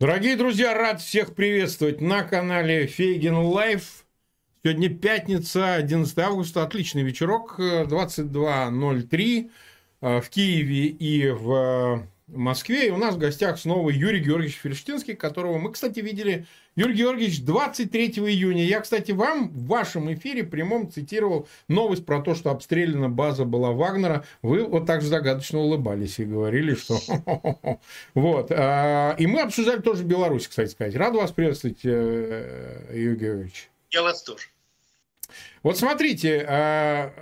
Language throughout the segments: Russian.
Дорогие друзья, рад всех приветствовать на канале Фейгин Live. Сегодня пятница, 11 августа, отличный вечерок, 22.03 э, в Киеве и в в Москве. И у нас в гостях снова Юрий Георгиевич Фельштинский, которого мы, кстати, видели, Юрий Георгиевич, 23 июня. Я, кстати, вам в вашем эфире прямом цитировал новость про то, что обстреляна база была Вагнера. Вы вот так же загадочно улыбались и говорили, что... Вот. А, и мы обсуждали тоже Беларусь, кстати сказать. Рад вас приветствовать, э, Юрий Георгиевич. Я вас тоже. Вот смотрите, а,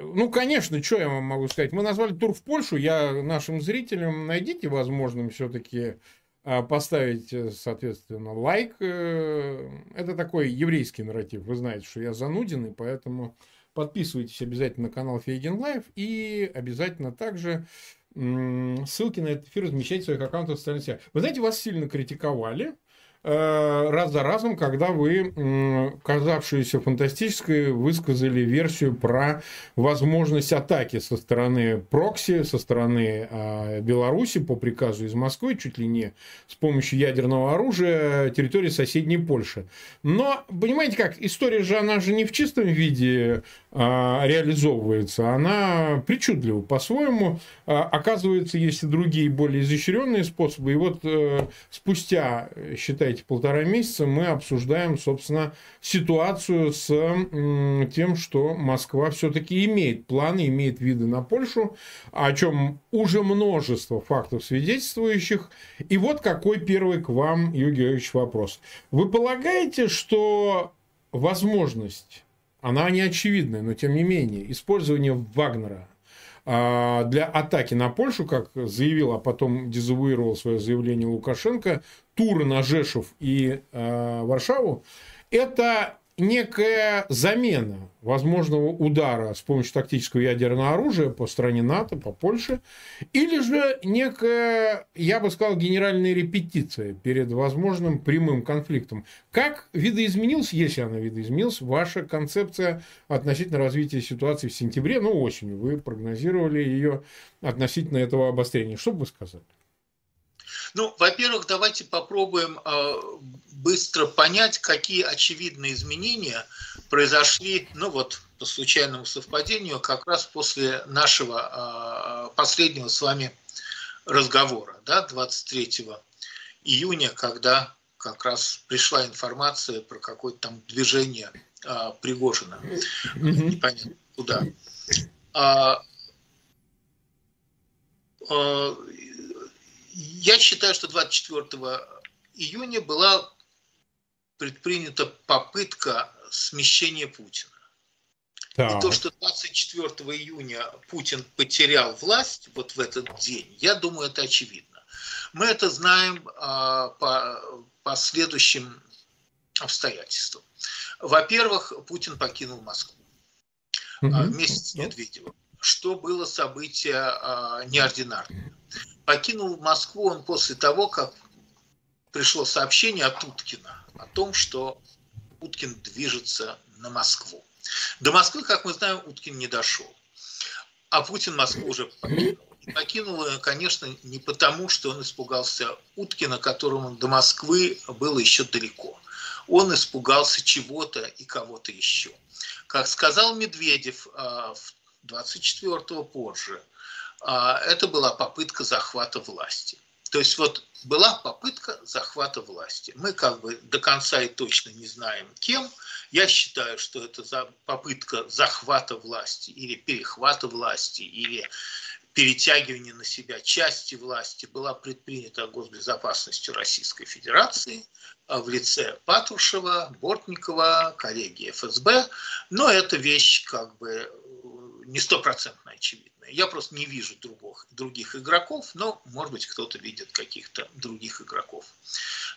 ну, конечно, что я вам могу сказать? Мы назвали тур в Польшу. Я нашим зрителям найдите возможным все-таки а, поставить, э, соответственно, лайк. Э, это такой еврейский нарратив. Вы знаете, что я зануденный, поэтому подписывайтесь обязательно на канал Фейгин Live и обязательно также ссылки на этот эфир размещайте в своих аккаунтах в социальных сетях. Вы знаете, вас сильно критиковали раз за разом, когда вы, казавшуюся фантастической, высказали версию про возможность атаки со стороны прокси, со стороны а, Беларуси по приказу из Москвы, чуть ли не с помощью ядерного оружия территории соседней Польши. Но, понимаете как, история же, она же не в чистом виде реализовывается, она причудлива по-своему. А, оказывается, есть и другие более изощренные способы. И вот э, спустя, считайте, полтора месяца мы обсуждаем, собственно, ситуацию с тем, что Москва все-таки имеет планы, имеет виды на Польшу, о чем уже множество фактов свидетельствующих. И вот какой первый к вам, Юрий Георгиевич, вопрос. Вы полагаете, что возможность она не очевидная, но тем не менее, использование Вагнера а, для атаки на Польшу, как заявил, а потом дезавуировал свое заявление Лукашенко, туры на Жешев и э, Варшаву, это некая замена возможного удара с помощью тактического ядерного оружия по стране НАТО, по Польше, или же некая, я бы сказал, генеральная репетиция перед возможным прямым конфликтом. Как видоизменилась, если она видоизменилась, ваша концепция относительно развития ситуации в сентябре, ну, осенью, вы прогнозировали ее относительно этого обострения. Что бы вы сказали? Ну, во-первых, давайте попробуем э, быстро понять, какие очевидные изменения произошли, ну вот, по случайному совпадению, как раз после нашего э, последнего с вами разговора, да, 23 июня, когда как раз пришла информация про какое-то там движение э, Пригожина. Непонятно куда. А, а, я считаю, что 24 июня была предпринята попытка смещения Путина. Да. И то, что 24 июня Путин потерял власть вот в этот день, я думаю, это очевидно. Мы это знаем а, по, по следующим обстоятельствам. Во-первых, Путин покинул Москву угу. а, вместе с Медведевым, что было событие а, неординарное. Покинул Москву он после того, как пришло сообщение от Уткина о том, что Уткин движется на Москву. До Москвы, как мы знаем, Уткин не дошел. А Путин Москву уже покинул. И покинул ее, конечно, не потому, что он испугался Уткина, которому до Москвы было еще далеко. Он испугался чего-то и кого-то еще. Как сказал Медведев 24-го а, позже – это была попытка захвата власти. То есть вот была попытка захвата власти. Мы как бы до конца и точно не знаем кем. Я считаю, что это за попытка захвата власти или перехвата власти или перетягивания на себя части власти была предпринята госбезопасностью Российской Федерации а, в лице Патрушева, Бортникова, коллеги ФСБ. Но эта вещь как бы не стопроцентно очевидна. Я просто не вижу других, других игроков, но, может быть, кто-то видит каких-то других игроков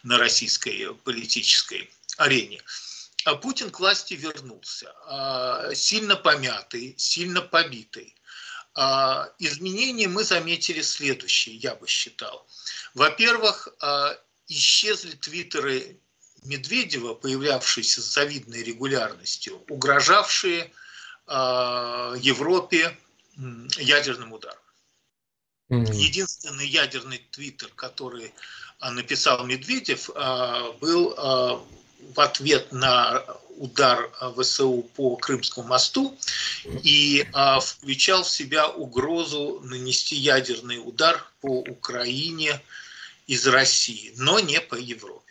на российской политической арене. А Путин к власти вернулся, а, сильно помятый, сильно побитый. А, изменения мы заметили следующие, я бы считал. Во-первых, исчезли твиттеры Медведева, появлявшиеся с завидной регулярностью, угрожавшие Европе ядерным ударом. Единственный ядерный твиттер, который написал Медведев, был в ответ на удар ВСУ по Крымскому мосту и включал в себя угрозу нанести ядерный удар по Украине из России, но не по Европе.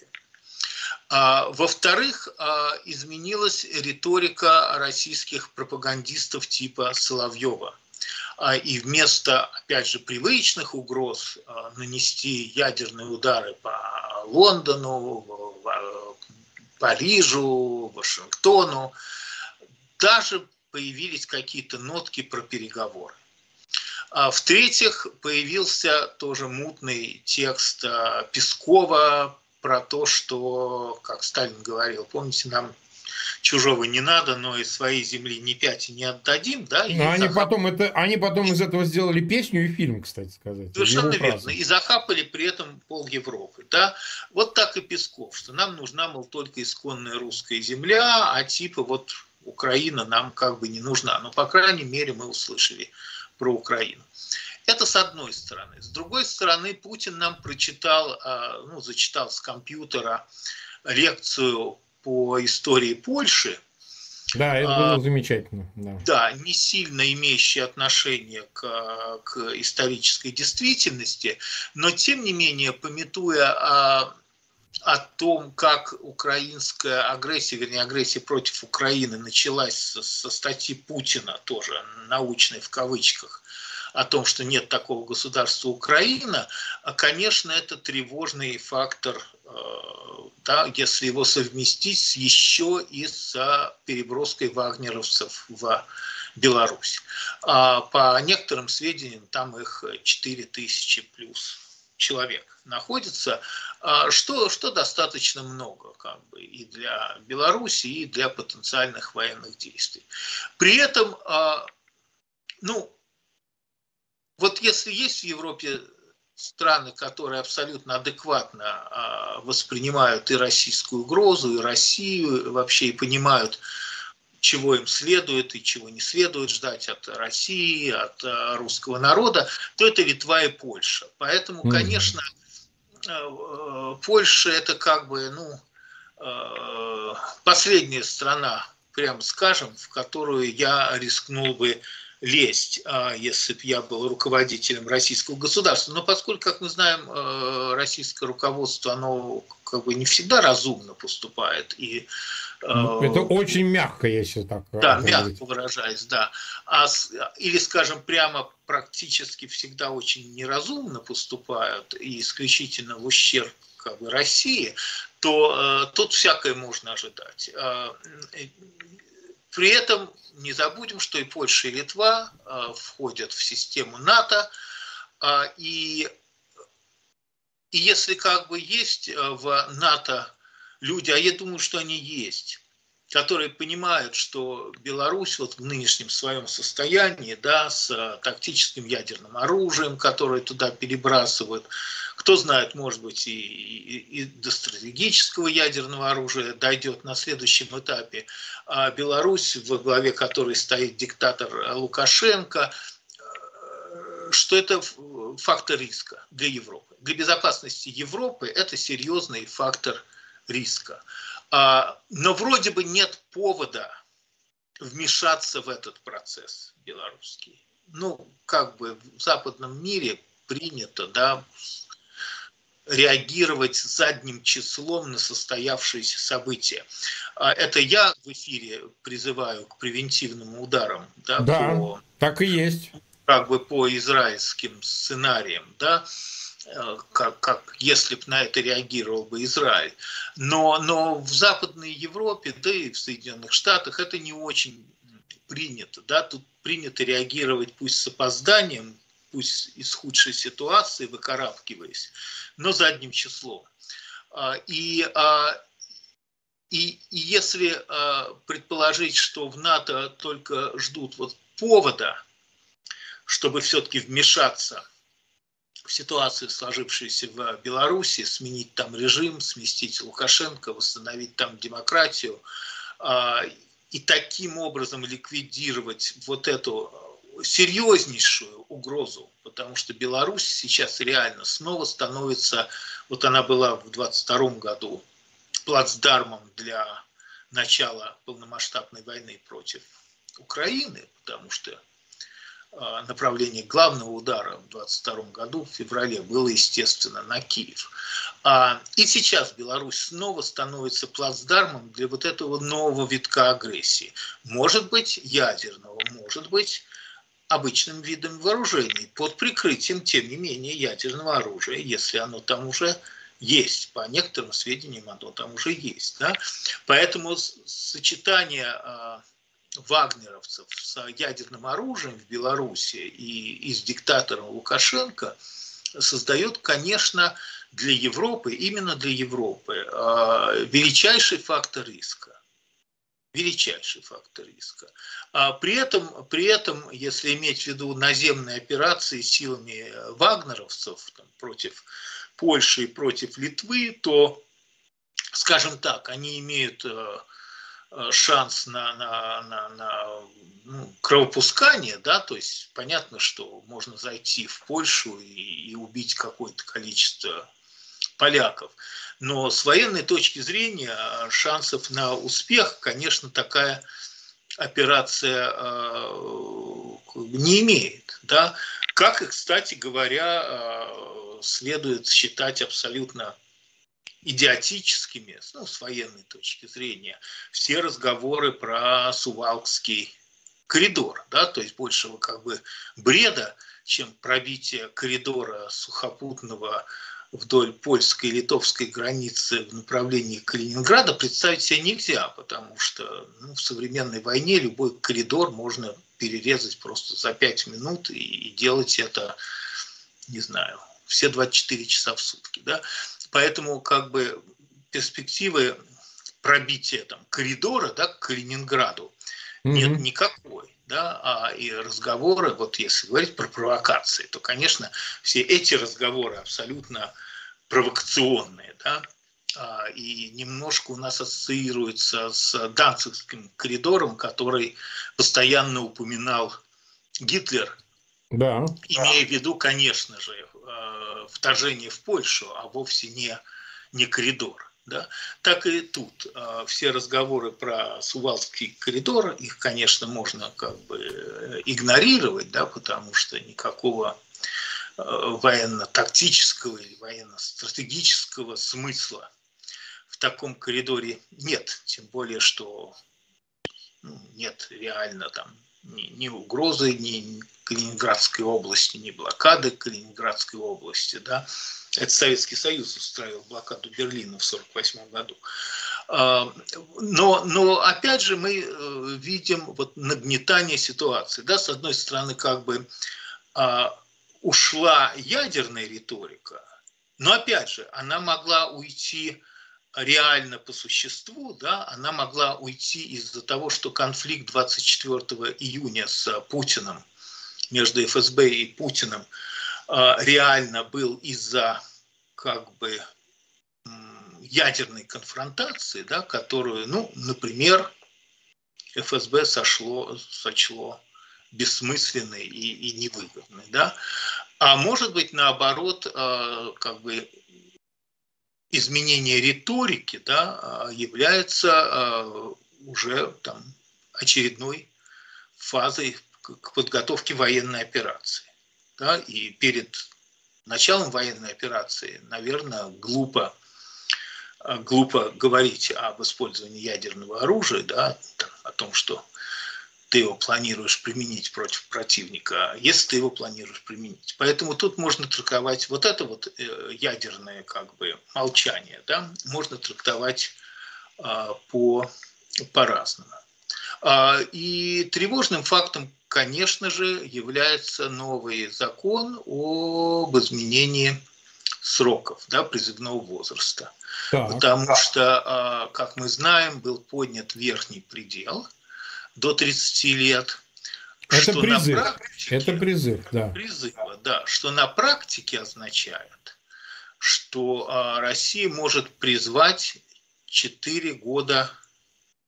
Во-вторых, изменилась риторика российских пропагандистов типа Соловьева – а, и вместо, опять же, привычных угроз а, нанести ядерные удары по Лондону, Парижу, Вашингтону, даже появились какие-то нотки про переговоры. А в-третьих, появился тоже мутный текст Пескова про то, что, как Сталин говорил, помните, нам чужого не надо, но и своей земли не пять и не отдадим, да. Но они захап... потом это, они потом из этого сделали песню и фильм, кстати сказать. Совершенно верно. И захапали при этом пол Европы, да. Вот так и Песков, что нам нужна, мол, только исконная русская земля, а типа вот Украина нам как бы не нужна. Но, по крайней мере, мы услышали про Украину. Это с одной стороны. С другой стороны, Путин нам прочитал, а, ну, зачитал с компьютера лекцию по истории Польши. Да, это было а, замечательно. Да. да, не сильно имеющие отношение к, к исторической действительности, но тем не менее, пометуя о, о том, как украинская агрессия, вернее, агрессия против Украины началась со, со статьи Путина, тоже научной в кавычках, о том, что нет такого государства Украина, а, конечно, это тревожный фактор э, да, если его совместить с еще и с переброской вагнеровцев в Беларусь. А по некоторым сведениям, там их 4 тысячи плюс человек находится, а что, что достаточно много как бы, и для Беларуси, и для потенциальных военных действий. При этом, а, ну, вот если есть в Европе страны, которые абсолютно адекватно а, воспринимают и российскую угрозу, и Россию вообще и понимают, чего им следует и чего не следует ждать от России, от а, русского народа, то это Литва и Польша. Поэтому, конечно, а, Польша это как бы, ну, последняя страна, прямо скажем, в которую я рискнул бы лезть, а, если бы я был руководителем российского государства. Но поскольку, как мы знаем, э, российское руководство, оно как бы не всегда разумно поступает. И, ну, Это очень мягко, если так Да, говорить. мягко выражаясь, да. А, или, скажем, прямо практически всегда очень неразумно поступают и исключительно в ущерб как бы, России, то э, тут всякое можно ожидать. Э, при этом не забудем, что и Польша, и Литва э, входят в систему НАТО, э, и, и если как бы есть э, в НАТО люди, а я думаю, что они есть, которые понимают, что Беларусь вот в нынешнем своем состоянии, да, с тактическим ядерным оружием, которое туда перебрасывают, кто знает, может быть, и, и, и до стратегического ядерного оружия дойдет на следующем этапе. А Беларусь, во главе которой стоит диктатор Лукашенко, э, что это фактор риска для Европы. Для безопасности Европы это серьезный фактор риска. А, но вроде бы нет повода вмешаться в этот процесс белорусский. Ну, как бы в западном мире принято, да, реагировать задним числом на состоявшиеся события. А это я в эфире призываю к превентивным ударам. Да, да по, так и есть. Как бы по израильским сценариям, да, э, как, как если бы на это реагировал бы Израиль. Но, но в Западной Европе, да и в Соединенных Штатах это не очень принято. Да? Тут принято реагировать пусть с опозданием, пусть из худшей ситуации, выкарабкиваясь, но задним числом. А, и, а, и, и если а, предположить, что в НАТО только ждут вот повода, чтобы все-таки вмешаться в ситуацию, сложившуюся в Беларуси, сменить там режим, сместить Лукашенко, восстановить там демократию, и таким образом ликвидировать вот эту серьезнейшую угрозу потому что Беларусь сейчас реально снова становится, вот она была в 22 году плацдармом для начала полномасштабной войны против Украины, потому что а, направление главного удара в 22 году, в феврале, было, естественно, на Киев. А, и сейчас Беларусь снова становится плацдармом для вот этого нового витка агрессии. Может быть, ядерного, может быть, обычным видом вооружений, под прикрытием, тем не менее, ядерного оружия, если оно там уже есть. По некоторым сведениям оно там уже есть. Да? Поэтому сочетание а, вагнеровцев с ядерным оружием в Беларуси и, и с диктатором Лукашенко создает, конечно, для Европы, именно для Европы, а, величайший фактор риска. Величайший фактор риска. А при этом, при этом, если иметь в виду наземные операции силами вагнеровцев там, против Польши и против Литвы, то, скажем так, они имеют э, Э, шанс на, на, на, на ну, кровопускание, да, то есть понятно, что можно зайти в Польшу и, и убить какое-то количество поляков. Но с военной точки зрения э, шансов на успех, конечно, такая операция э, не имеет. Да? Как и, кстати говоря, э, следует считать абсолютно идиотическими, ну, с военной точки зрения, все разговоры про Сувалкский коридор, да, то есть большего как бы бреда, чем пробитие коридора сухопутного вдоль польской и литовской границы в направлении Калининграда представить себе нельзя, потому что ну, в современной войне любой коридор можно перерезать просто за пять минут и, и делать это, не знаю, все 24 часа в сутки. Да? Поэтому как бы перспективы пробития там, коридора да, к Калининграду mm-hmm. нет никакой. Да, а и разговоры, вот если говорить про провокации, то, конечно, все эти разговоры абсолютно провокационные, да, а, и немножко у нас ассоциируется с Данцигским коридором, который постоянно упоминал Гитлер, да. имея в виду, конечно же, Э, вторжение в Польшу, а вовсе не, не коридор. Да? Так и тут э, все разговоры про Сувалский коридор, их, конечно, можно как бы э, игнорировать, да, потому что никакого военно-тактического или военно-стратегического смысла в таком коридоре нет. Тем более, что ну, нет реально там ни, ни угрозы, ни Калининградской области, ни блокады Калининградской области. Да? Это Советский Союз устраивал блокаду Берлина в 1948 году. А, но, но опять же мы э, видим вот нагнетание ситуации. Да? С одной стороны, как бы а, ушла ядерная риторика, но опять же, она могла уйти реально по существу, да, она могла уйти из-за того, что конфликт 24 июня с Путиным, между ФСБ и Путиным, а, реально был из-за как бы ядерной конфронтации, да, которую, ну, например, ФСБ сошло, сочло бессмысленной и, и невыгодной. Да? А может быть, наоборот, а, как бы изменение риторики да, а, является а, уже там, очередной фазой к подготовке военной операции. Да, и перед началом военной операции, наверное, глупо, а, глупо говорить об использовании ядерного оружия, да, о том, что ты его планируешь применить против противника, если ты его планируешь применить. Поэтому тут можно трактовать вот это вот э, ядерное как бы молчание, да, можно трактовать а, по, по-разному. А, и тревожным фактом, конечно же, является новый закон об изменении сроков да, призывного возраста. Так. Потому что, а, как мы знаем, был поднят верхний предел – до 30 лет. Это что призыв. На практике, Это призыв, да. Призыва, да. Что на практике означает, что а, Россия может призвать 4 года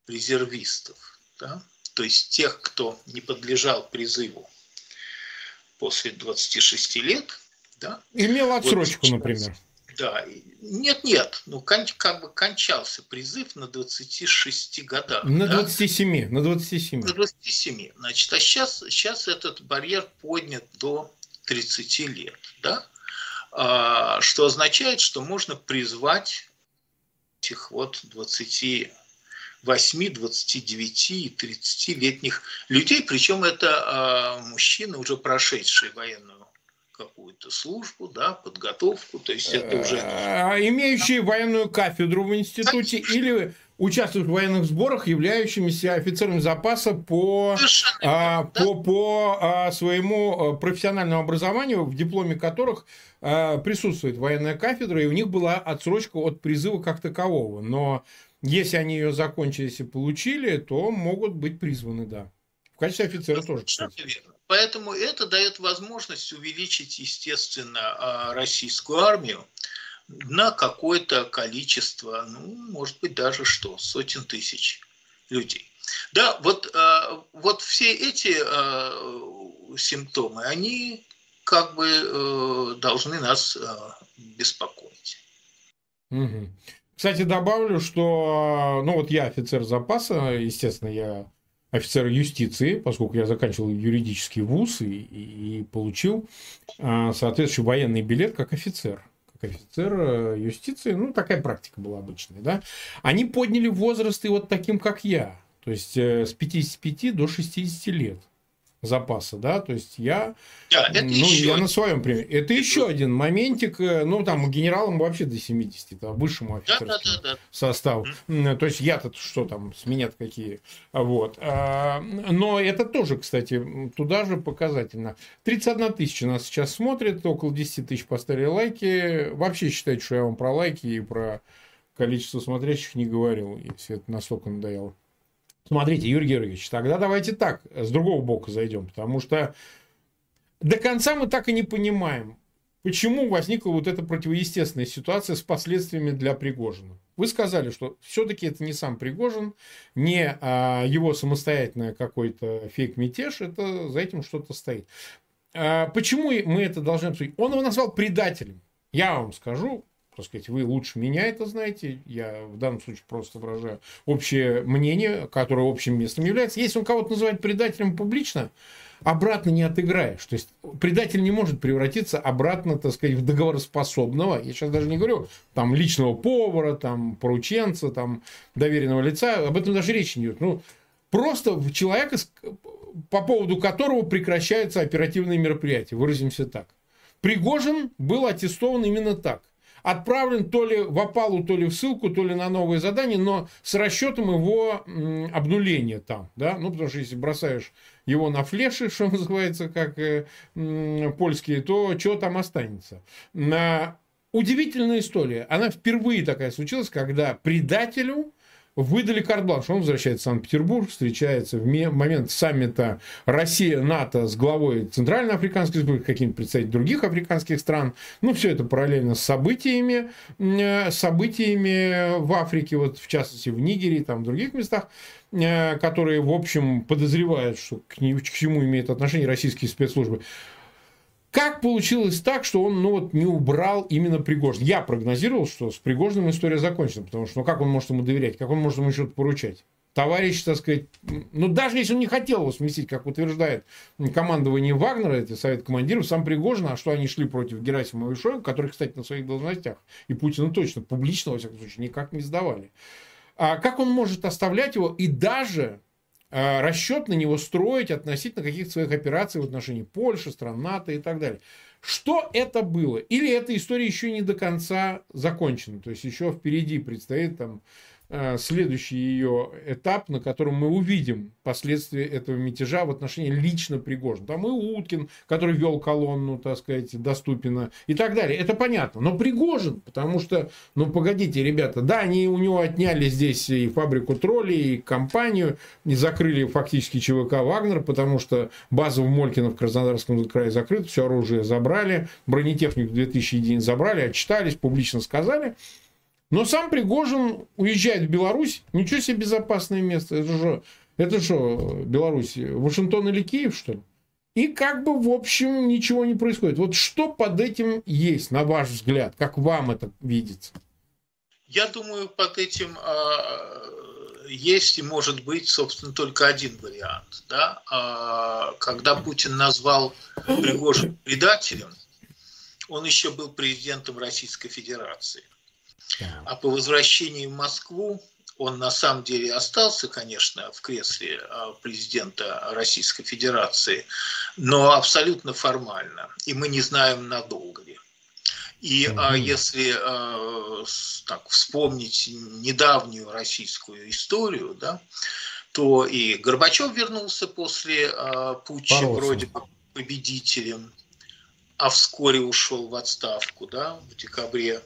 резервистов. Да? То есть тех, кто не подлежал призыву после 26 лет. Да? Имел отсрочку, вот, например. Да, нет, нет, ну как бы кончался призыв на 26 годах. На да? 27, на 27. На 27, значит, а сейчас, сейчас этот барьер поднят до 30 лет, да? А, что означает, что можно призвать этих вот 28, 29 и 30-летних людей, причем это а, мужчины, уже прошедшие военную какую-то службу, да, подготовку, то есть это уже... А, имеющие военную кафедру в институте или участвуют в военных сборах, являющимися офицерами запаса по, а, по, по а, своему профессиональному образованию, в дипломе которых а, присутствует военная кафедра, и у них была отсрочка от призыва как такового. Но если они ее закончили, если получили, то могут быть призваны, да. В качестве офицера тоже. Кстати. Верно. Поэтому это дает возможность увеличить, естественно, а, российскую армию на какое-то количество, ну, может быть, даже что, сотен тысяч людей. Да, вот, а, вот все эти а, симптомы, они как бы э, должны нас беспокоить. Кстати, добавлю, что, ну вот я офицер запаса, естественно, я офицера юстиции, поскольку я заканчивал юридический вуз и, и, и получил а, соответствующий военный билет как офицер. Как офицер э, юстиции, ну, такая практика была обычная, да. Они подняли возраст и вот таким, как я. То есть, э, с 55 до 60 лет запаса, да, то есть я, да, это ну, еще я на своем примере. Это, еще один моментик, э, ну, там, генералам вообще до 70, там, высшему офицерскому да, да, да, да. составу. То есть я-то что там, с меня какие, вот. А, но это тоже, кстати, туда же показательно. 31 тысяча нас сейчас смотрит, около 10 тысяч поставили лайки. Вообще считайте, что я вам про лайки и про количество смотрящих не говорил, если это настолько надоело. Смотрите, Юрий Георгиевич, тогда давайте так, с другого бока зайдем, потому что до конца мы так и не понимаем, почему возникла вот эта противоестественная ситуация с последствиями для Пригожина. Вы сказали, что все-таки это не сам Пригожин, не а, его самостоятельный какой-то фейк-мятеж, это за этим что-то стоит. А, почему мы это должны обсудить? Он его назвал предателем. Я вам скажу, так сказать, вы лучше меня это знаете, я в данном случае просто выражаю общее мнение, которое общим местом является. Если он кого-то называет предателем публично, обратно не отыграешь. То есть предатель не может превратиться обратно, так сказать, в договороспособного. Я сейчас даже не говорю там личного повара, там порученца, там доверенного лица. Об этом даже речи не идет. Ну, просто человека, по поводу которого прекращаются оперативные мероприятия. Выразимся так. Пригожин был аттестован именно так отправлен то ли в опалу, то ли в ссылку, то ли на новое задание, но с расчетом его обнуления там, да, ну, потому что если бросаешь его на флеши, что называется, как э, польские, то что там останется? На... Удивительная история. Она впервые такая случилась, когда предателю выдали карт-бланш. Он возвращается в Санкт-Петербург, встречается в момент саммита Россия-НАТО с главой Центральной Африканской Республики, каким-то представителями других африканских стран. Ну, все это параллельно с событиями, э, событиями в Африке, вот в частности в Нигерии, там в других местах э, которые, в общем, подозревают, что к, к чему имеют отношение российские спецслужбы. Как получилось так, что он ну, вот, не убрал именно Пригожин? Я прогнозировал, что с Пригожиным история закончена, потому что ну, как он может ему доверять, как он может ему что-то поручать? Товарищ, так сказать, ну даже если он не хотел его сместить, как утверждает командование Вагнера, это совет командиров, сам Пригожин, а что они шли против Герасимова и Шойгу, которые, кстати, на своих должностях, и Путина точно, публично, во всяком случае, никак не сдавали. А как он может оставлять его и даже расчет на него строить относительно каких-то своих операций в отношении Польши, стран НАТО и так далее. Что это было? Или эта история еще не до конца закончена? То есть еще впереди предстоит там Э, следующий ее этап, на котором мы увидим последствия этого мятежа в отношении лично Пригожина. Там и Уткин, который вел колонну, так сказать, доступно и так далее. Это понятно. Но Пригожин, потому что, ну погодите, ребята, да, они у него отняли здесь и фабрику троллей, и компанию, и закрыли фактически ЧВК «Вагнер», потому что база в Молькино в Краснодарском крае закрыта, все оружие забрали, бронетехнику 2000 единиц забрали, отчитались, публично сказали – но сам Пригожин уезжает в Беларусь. Ничего себе безопасное место. Это же, это что, Беларусь? Вашингтон или Киев, что ли? и как бы, в общем, ничего не происходит. Вот что под этим есть, на ваш взгляд? Как вам это видится? Я думаю, под этим э, есть и может быть, собственно, только один вариант. Да? Э, когда Путин назвал Пригожин предателем, он еще был президентом Российской Федерации. А по возвращении в Москву он на самом деле остался, конечно, в кресле а, президента Российской Федерации, но абсолютно формально. И мы не знаем, надолго ли. И а, если а, так, вспомнить недавнюю российскую историю, да, то и Горбачев вернулся после путча Боролся. вроде бы победителем, а вскоре ушел в отставку да, в декабре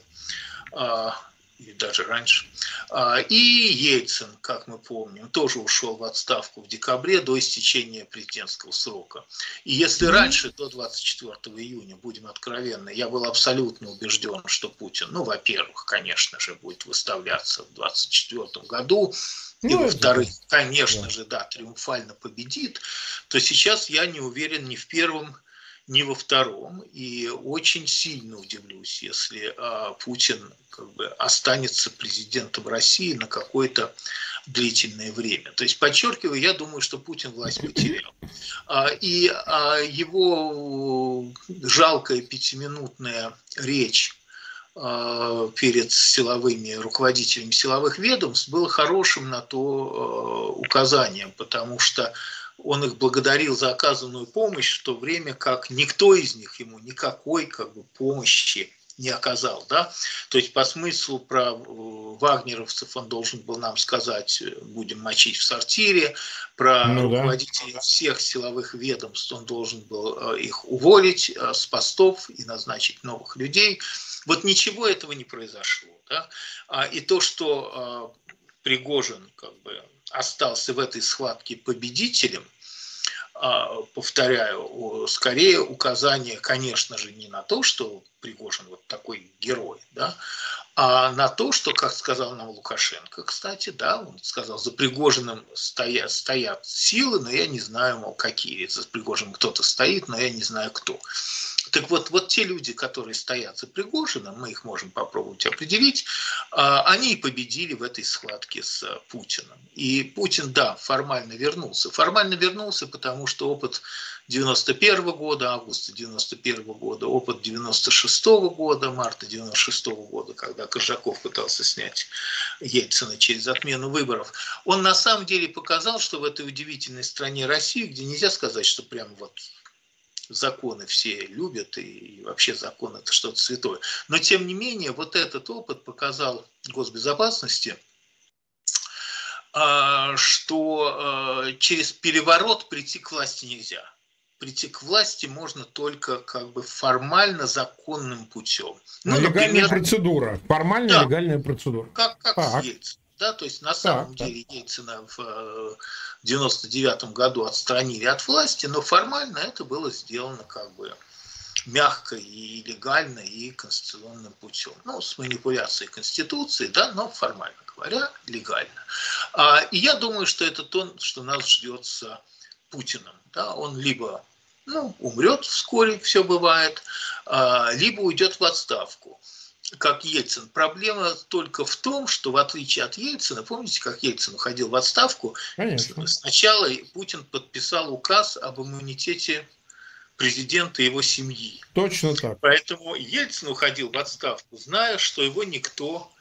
а, или даже раньше. А, и Ельцин, как мы помним, тоже ушел в отставку в декабре до истечения президентского срока. И если раньше, до 24 июня, будем откровенны, я был абсолютно убежден, что Путин, ну, во-первых, конечно же, будет выставляться в 24 году, и ну, во-вторых, конечно же, да, триумфально победит, то сейчас я не уверен ни в первом, ни во втором. И очень сильно удивлюсь, если а, Путин как бы останется президентом России на какое-то длительное время. То есть, подчеркиваю, я думаю, что Путин власть потерял. А, и а, его жалкая пятиминутная речь а, перед силовыми руководителями силовых ведомств было хорошим на то а, указанием, потому что он их благодарил за оказанную помощь, в то время как никто из них ему никакой как бы, помощи не оказал. Да? То есть по смыслу про э, вагнеровцев он должен был нам сказать, э, будем мочить в сортире, про ну, руководителей да. всех силовых ведомств он должен был э, их уволить с постов и назначить новых людей. Вот ничего этого не произошло. Да? А, и то, что Пригожин как бы остался в этой схватке победителем, а, повторяю, скорее указание, конечно же, не на то, что Пригожин вот такой герой, да, а на то, что, как сказал нам Лукашенко, кстати, да, он сказал, за Пригожиным стоят, стоят силы, но я не знаю, мол, какие. За Пригожиным кто-то стоит, но я не знаю, кто. Так вот, вот те люди, которые стоят за Пригожиным, мы их можем попробовать определить, а, они и победили в этой схватке с э, Путиным. И Путин, да, формально вернулся. Формально вернулся, потому что опыт 91 года, августа 91 года, опыт 96 года, марта 96 года, когда Коржаков пытался снять Ельцина через отмену выборов, он на самом деле показал, что в этой удивительной стране России, где нельзя сказать, что прямо вот законы все любят, и вообще закон это что-то святое. Но тем не менее, вот этот опыт показал госбезопасности, а, что а, через переворот прийти к власти нельзя. Прийти к власти можно только как бы формально законным путем. Ну, легальная например, процедура. Формальная да, легальная процедура. Как, как так. Ельцин. Да, то есть на самом так, деле. Ельцина в 99 году отстранили от власти, но формально это было сделано как бы мягко и легально и конституционным путем. Ну, с манипуляцией Конституции, да, но формально говоря, легально. А, и я думаю, что это то, что нас ждет с Путиным. Да, он либо ну, умрет вскоре, все бывает, а, либо уйдет в отставку как Ельцин. Проблема только в том, что в отличие от Ельцина, помните, как Ельцин уходил в отставку? Конечно. Сначала Путин подписал указ об иммунитете президента и его семьи. Точно так. Поэтому Ельцин уходил в отставку, зная, что его никто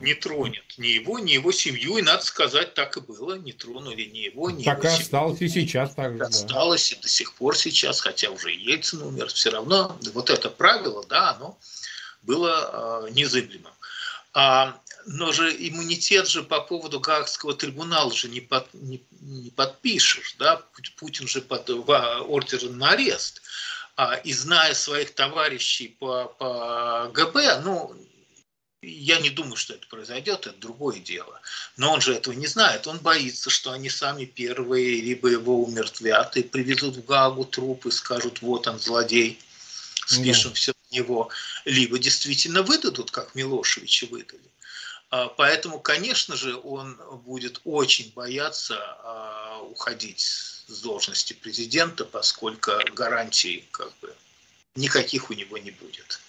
не тронет. Ни его, ни его семью. И, надо сказать, так и было. Не тронули ни его, ни так его и осталось и сейчас так же. Осталось да. и до сих пор сейчас, хотя уже Ельцин умер. Все равно вот это правило, да, оно было э, незыблемым. А, но же иммунитет же по поводу Гаагского трибунала же не, под, не, не подпишешь, да, Путин же под ордер на арест. А, и зная своих товарищей по, по ГБ, ну, я не думаю, что это произойдет, это другое дело. Но он же этого не знает. Он боится, что они сами первые либо его умертвят и привезут в Гагу труп и скажут, вот он, злодей, спишем да. все него, либо действительно выдадут, как Милошевича выдали. А, поэтому, конечно же, он будет очень бояться а, уходить с должности президента, поскольку гарантий как бы никаких у него не будет.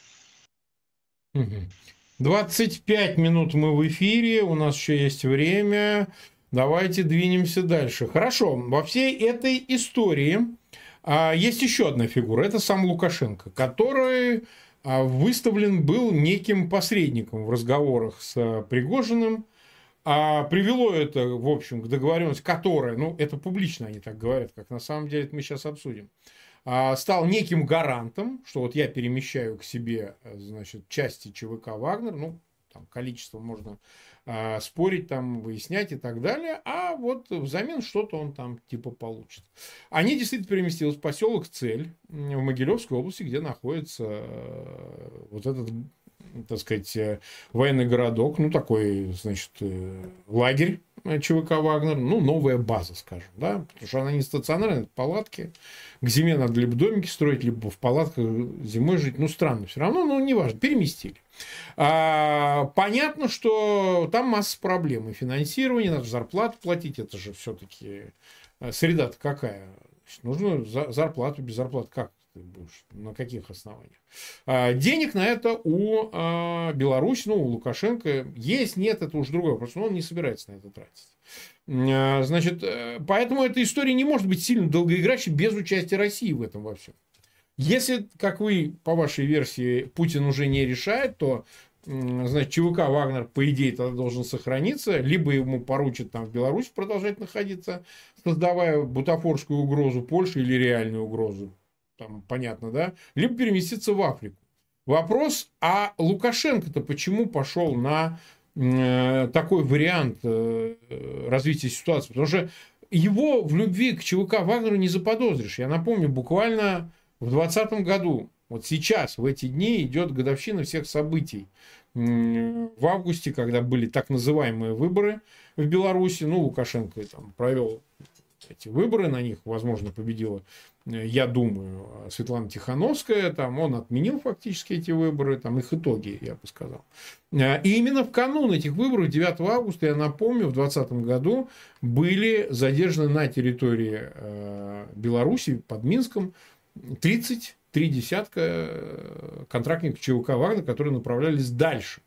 25 минут мы в эфире, у нас еще есть время. Давайте двинемся дальше. Хорошо, во всей этой истории а, есть еще одна фигура. Это сам Лукашенко, который а, выставлен был неким посредником в разговорах с а, Пригожиным. А привело это, в общем, к договоренности, которая, ну, это публично они так говорят, как на самом деле это мы сейчас обсудим, а, стал неким гарантом, что вот я перемещаю к себе, значит, части ЧВК «Вагнер», ну, там количество можно спорить, там, выяснять и так далее, а вот взамен что-то он там типа получит. Они действительно переместились в поселок Цель в Могилевской области, где находится э, вот этот так сказать, э, военный городок, ну, такой, значит, э, лагерь ЧВК «Вагнер», ну, новая база, скажем, да, потому что она не стационарная, это палатки, к зиме надо либо домики строить, либо в палатках зимой жить, ну, странно все равно, но неважно, переместили. А, понятно, что там масса проблем, и финансирование, надо зарплату платить, это же все-таки э, среда-то какая? Нужно зарплату, без зарплаты как? На каких основаниях. А, денег на это у а, Беларуси, ну, у Лукашенко есть, нет, это уже другой вопрос, но он не собирается на это тратить. А, значит, э, поэтому эта история не может быть сильно долгоиграющей без участия России в этом во всем. Если, как вы, по вашей версии, Путин уже не решает, то значит, ЧВК Вагнер, по идее, тогда должен сохраниться, либо ему поручат там в Беларуси продолжать находиться, создавая бутафорскую угрозу Польши или реальную угрозу там понятно, да, либо переместиться в Африку. Вопрос, а Лукашенко-то почему пошел на э, такой вариант э, развития ситуации? Потому что его в любви к ЧВК Вагнеру не заподозришь. Я напомню, буквально в 2020 году, вот сейчас, в эти дни, идет годовщина всех событий. В августе, когда были так называемые выборы в Беларуси, ну, Лукашенко там провел эти выборы, на них, возможно, победила я думаю, Светлана Тихановская, там он отменил фактически эти выборы, там их итоги, я бы сказал. И именно в канун этих выборов, 9 августа, я напомню, в 2020 году были задержаны на территории э, Беларуси под Минском 33 десятка э, контрактников ЧВК «Вагнер», которые направлялись дальше.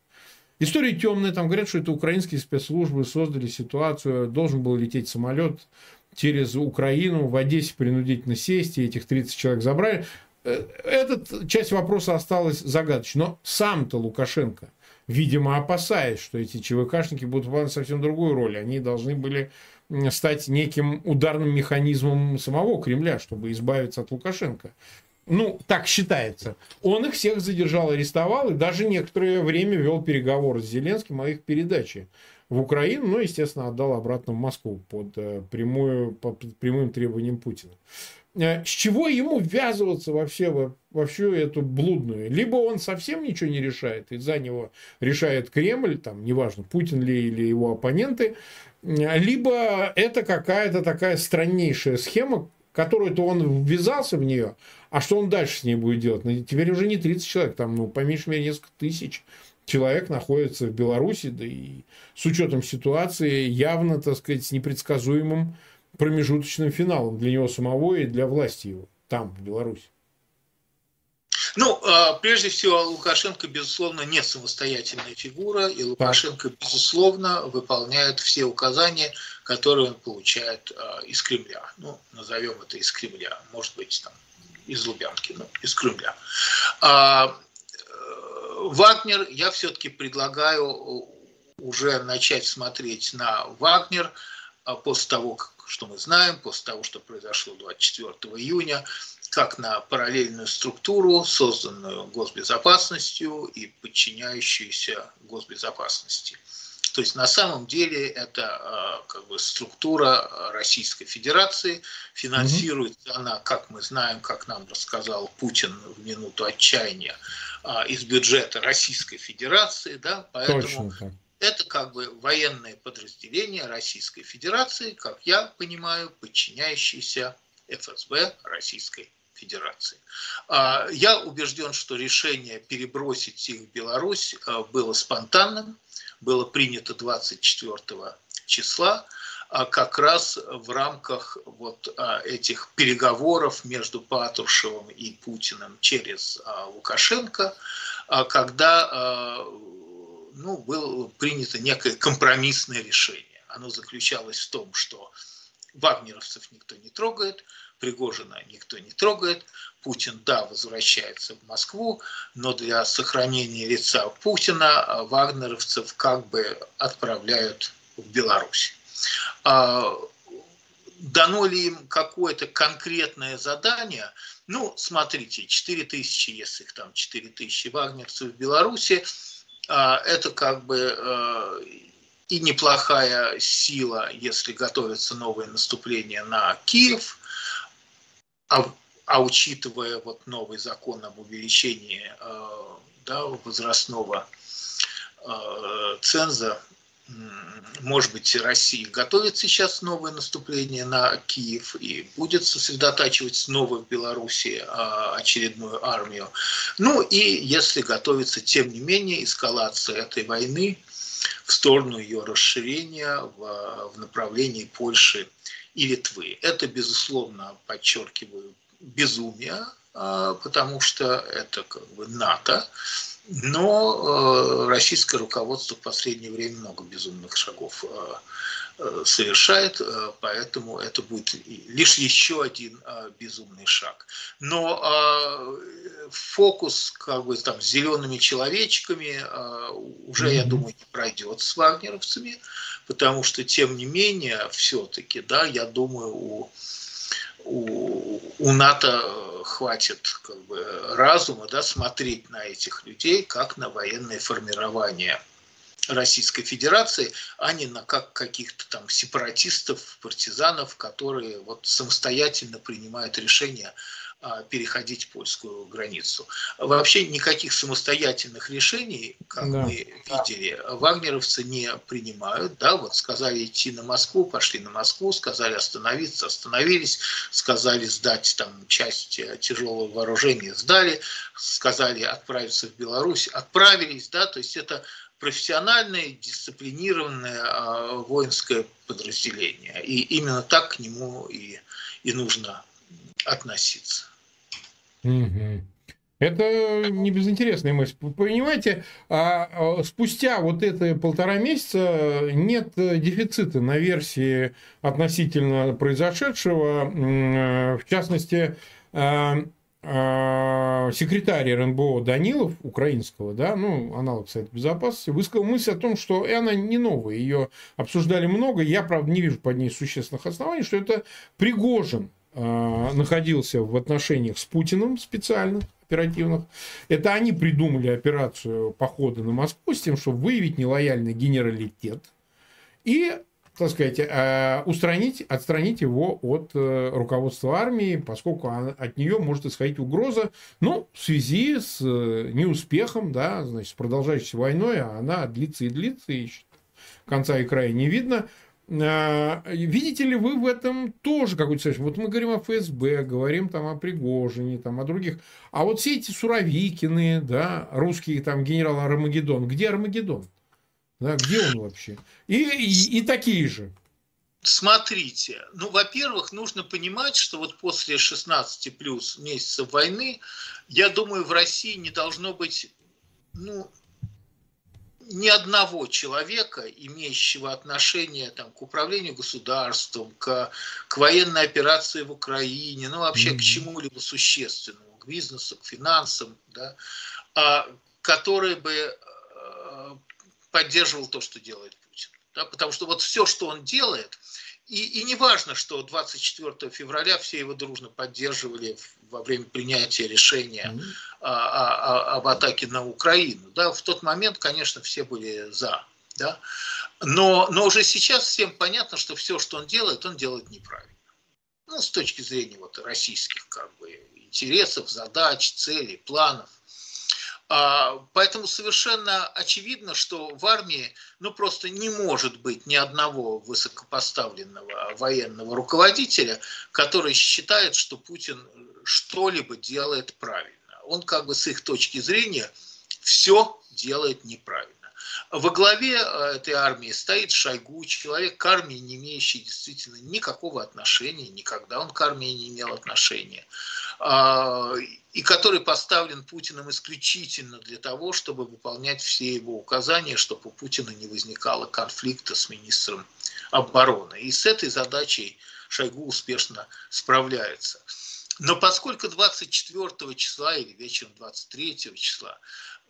История темная, там говорят, что это украинские спецслужбы создали ситуацию, должен был лететь самолет через Украину в Одессе принудительно сесть, и этих 30 человек забрали. Э, эта часть вопроса осталась загадочной. Но сам-то Лукашенко, видимо, опасаясь, что эти ЧВКшники будут выполнять совсем другую роль, они должны были стать неким ударным механизмом самого Кремля, чтобы избавиться от Лукашенко. Ну, так считается. Он их всех задержал, арестовал и даже некоторое время вел переговоры с Зеленским о их передаче в Украину, но, естественно, отдал обратно в Москву под, э, прямую, под прямым требованием Путина. Э, с чего ему ввязываться вообще во, во всю эту блудную? Либо он совсем ничего не решает, и за него решает Кремль, там, неважно, Путин ли или его оппоненты, э, либо это какая-то такая страннейшая схема, которую-то он ввязался в нее, а что он дальше с ней будет делать? Ну, теперь уже не 30 человек, там, ну, по меньшей мере, несколько тысяч человек находится в Беларуси, да и с учетом ситуации явно, так сказать, с непредсказуемым промежуточным финалом для него самого и для власти его там, в Беларуси. Ну, а, прежде всего, Лукашенко, безусловно, не самостоятельная фигура, и Лукашенко, безусловно, выполняет все указания, которые он получает а, из Кремля. Ну, назовем это из Кремля, может быть, там, из Лубянки, но из Кремля. Вагнер, я все-таки предлагаю э, уже начать смотреть на Вагнер а после того, что мы знаем, после того, что произошло 24 июня, как на параллельную структуру, созданную госбезопасностью и подчиняющуюся госбезопасности. То есть на самом деле это э, как бы структура Российской Федерации, финансируется mm-hmm. она, как мы знаем, как нам рассказал Путин в минуту отчаяния, а, из бюджета Российской Федерации, да, поэтому это как бы военное подразделение Российской Федерации, как я понимаю, подчиняющееся ФСБ Российской Федерации. А, я убежден, что решение перебросить их в Беларусь а, было спонтанным, было принято 24 числа. а, как раз в рамках вот а, этих переговоров между Патрушевым и Путиным через Лукашенко, когда ну, было принято некое компромиссное решение. Оно заключалось в том, что вагнеровцев никто не трогает, Пригожина никто не трогает, Путин, да, возвращается в Москву, но для сохранения лица Путина вагнеровцев как бы отправляют в Беларусь. А, дано ли им какое-то конкретное задание? Ну, смотрите, 4 тысячи, если их там 4 тысячи вагнерцев в Беларуси, а, это как бы а, и неплохая сила, если готовится новое наступление на Киев, а, а учитывая вот новый закон об увеличении да, возрастного ценза может быть, Россия готовит сейчас новое наступление на Киев и будет сосредотачивать снова в Беларуси а, очередную армию. Ну и если готовится, тем не менее, эскалация этой войны в сторону ее расширения в направлении Польши и Литвы. Это, безусловно, подчеркиваю, безумие, а, потому что это как бы НАТО, но э, российское руководство в последнее время много безумных шагов э, э, совершает, поэтому это будет лишь еще один безумный шаг. Но фокус как бы там с зелеными человечками уже, я думаю, не пройдет с вагнеровцами, потому что, тем не менее, все-таки, да, я думаю, у у, у НАТО хватит как бы, разума да, смотреть на этих людей как на военное формирование Российской Федерации, а не на как каких-то там сепаратистов, партизанов, которые вот самостоятельно принимают решения переходить польскую границу. Вообще никаких самостоятельных решений, как да. мы видели, вагнеровцы не принимают. Да, вот сказали идти на Москву, пошли на Москву, сказали остановиться, остановились, сказали сдать там часть э, тяжелого вооружения, сдали, сказали отправиться в Беларусь, отправились, да, то есть это профессиональное, дисциплинированное а, воинское подразделение. И именно так к нему и, и нужно относиться. Угу. Это не безинтересная мысль. Понимаете, а, а, спустя вот это полтора месяца нет дефицита на версии относительно произошедшего. В частности, а, секретарь РНБО Данилов, украинского, да, ну, аналог Совета Безопасности, высказал мысль о том, что и она не новая, ее обсуждали много, я, правда, не вижу под ней существенных оснований, что это Пригожин Э, находился в отношениях с Путиным специально, оперативных. Это они придумали операцию похода на Москву с тем, чтобы выявить нелояльный генералитет и, так сказать, э, устранить, отстранить его от э, руководства армии, поскольку от нее может исходить угроза, ну, в связи с неуспехом, да, значит, с продолжающейся войной, а она длится и длится, и конца и края не видно, видите ли вы в этом тоже какой-то совершенно... Вот мы говорим о ФСБ, говорим там о Пригожине, там о других. А вот все эти Суровикины, да, русские там генерал Армагеддон. Где Армагеддон? Да, где он вообще? И, и, и такие же. Смотрите, ну, во-первых, нужно понимать, что вот после 16 плюс месяцев войны, я думаю, в России не должно быть, ну, ни одного человека, имеющего отношение там, к управлению государством, к, к военной операции в Украине, ну вообще mm-hmm. к чему-либо существенному, к бизнесу, к финансам, да, а, который бы а, поддерживал то, что делает Путин. Да, потому что вот все, что он делает, и, и не важно, что 24 февраля все его дружно поддерживали во время принятия решения mm-hmm. о, о, об атаке на Украину. Да, в тот момент, конечно, все были за. Да? Но, но уже сейчас всем понятно, что все, что он делает, он делает неправильно. Ну, с точки зрения вот, российских как бы, интересов, задач, целей, планов. А, поэтому совершенно очевидно, что в армии ну, просто не может быть ни одного высокопоставленного военного руководителя, который считает, что Путин что-либо делает правильно. Он как бы с их точки зрения все делает неправильно. Во главе э, этой армии стоит Шойгу, человек к армии, не имеющий действительно никакого отношения, никогда он к армии не имел отношения, а, и который поставлен Путиным исключительно для того, чтобы выполнять все его указания, чтобы у Путина не возникало конфликта с министром обороны. И с этой задачей Шойгу успешно справляется. Но поскольку 24 числа или вечером 23 числа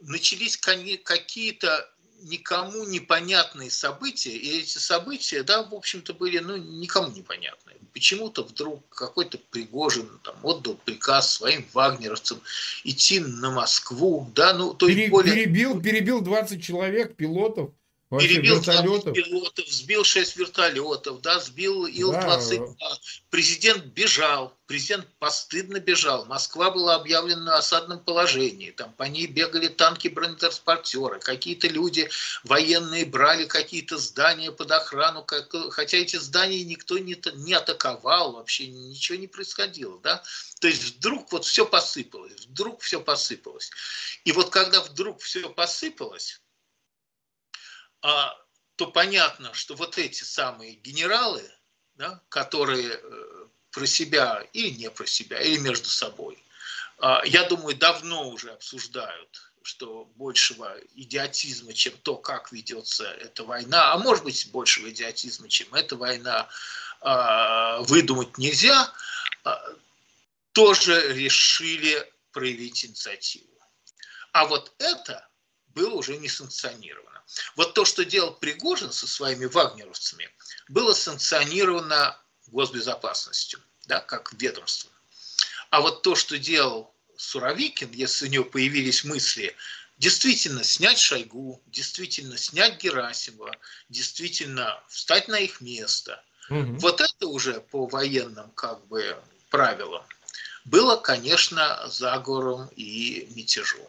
начались какие-то никому непонятные события, и эти события, да, в общем-то, были, ну, никому непонятные. Почему-то вдруг какой-то Пригожин там отдал приказ своим вагнеровцам идти на Москву, да, ну, то Пере, есть более... Перебил, перебил 20 человек, пилотов, Перебил вертолетов. пилотов, сбил 6 вертолетов, да, сбил Ил-22. Да. Президент бежал, президент постыдно бежал. Москва была объявлена на осадном положении. Там по ней бегали танки бронетранспортеры. Какие-то люди военные брали какие-то здания под охрану. Хотя эти здания никто не, не атаковал, вообще ничего не происходило. Да? То есть вдруг вот все посыпалось, вдруг все посыпалось. И вот когда вдруг все посыпалось, а, то понятно, что вот эти самые генералы, да, которые э, про себя или не про себя, или между собой, а, я думаю, давно уже обсуждают, что большего идиотизма, чем то, как ведется эта война, а может быть большего идиотизма, чем эта война, а, выдумать нельзя, тоже решили проявить инициативу. А вот это было уже не санкционировано. Вот то, что делал Пригожин со своими вагнеровцами, было санкционировано госбезопасностью, да, как ведомством. А вот то, что делал Суровикин, если у него появились мысли действительно снять Шойгу, действительно снять Герасимова, действительно встать на их место, угу. вот это уже по военным как бы правилам было, конечно, заговором и мятежом.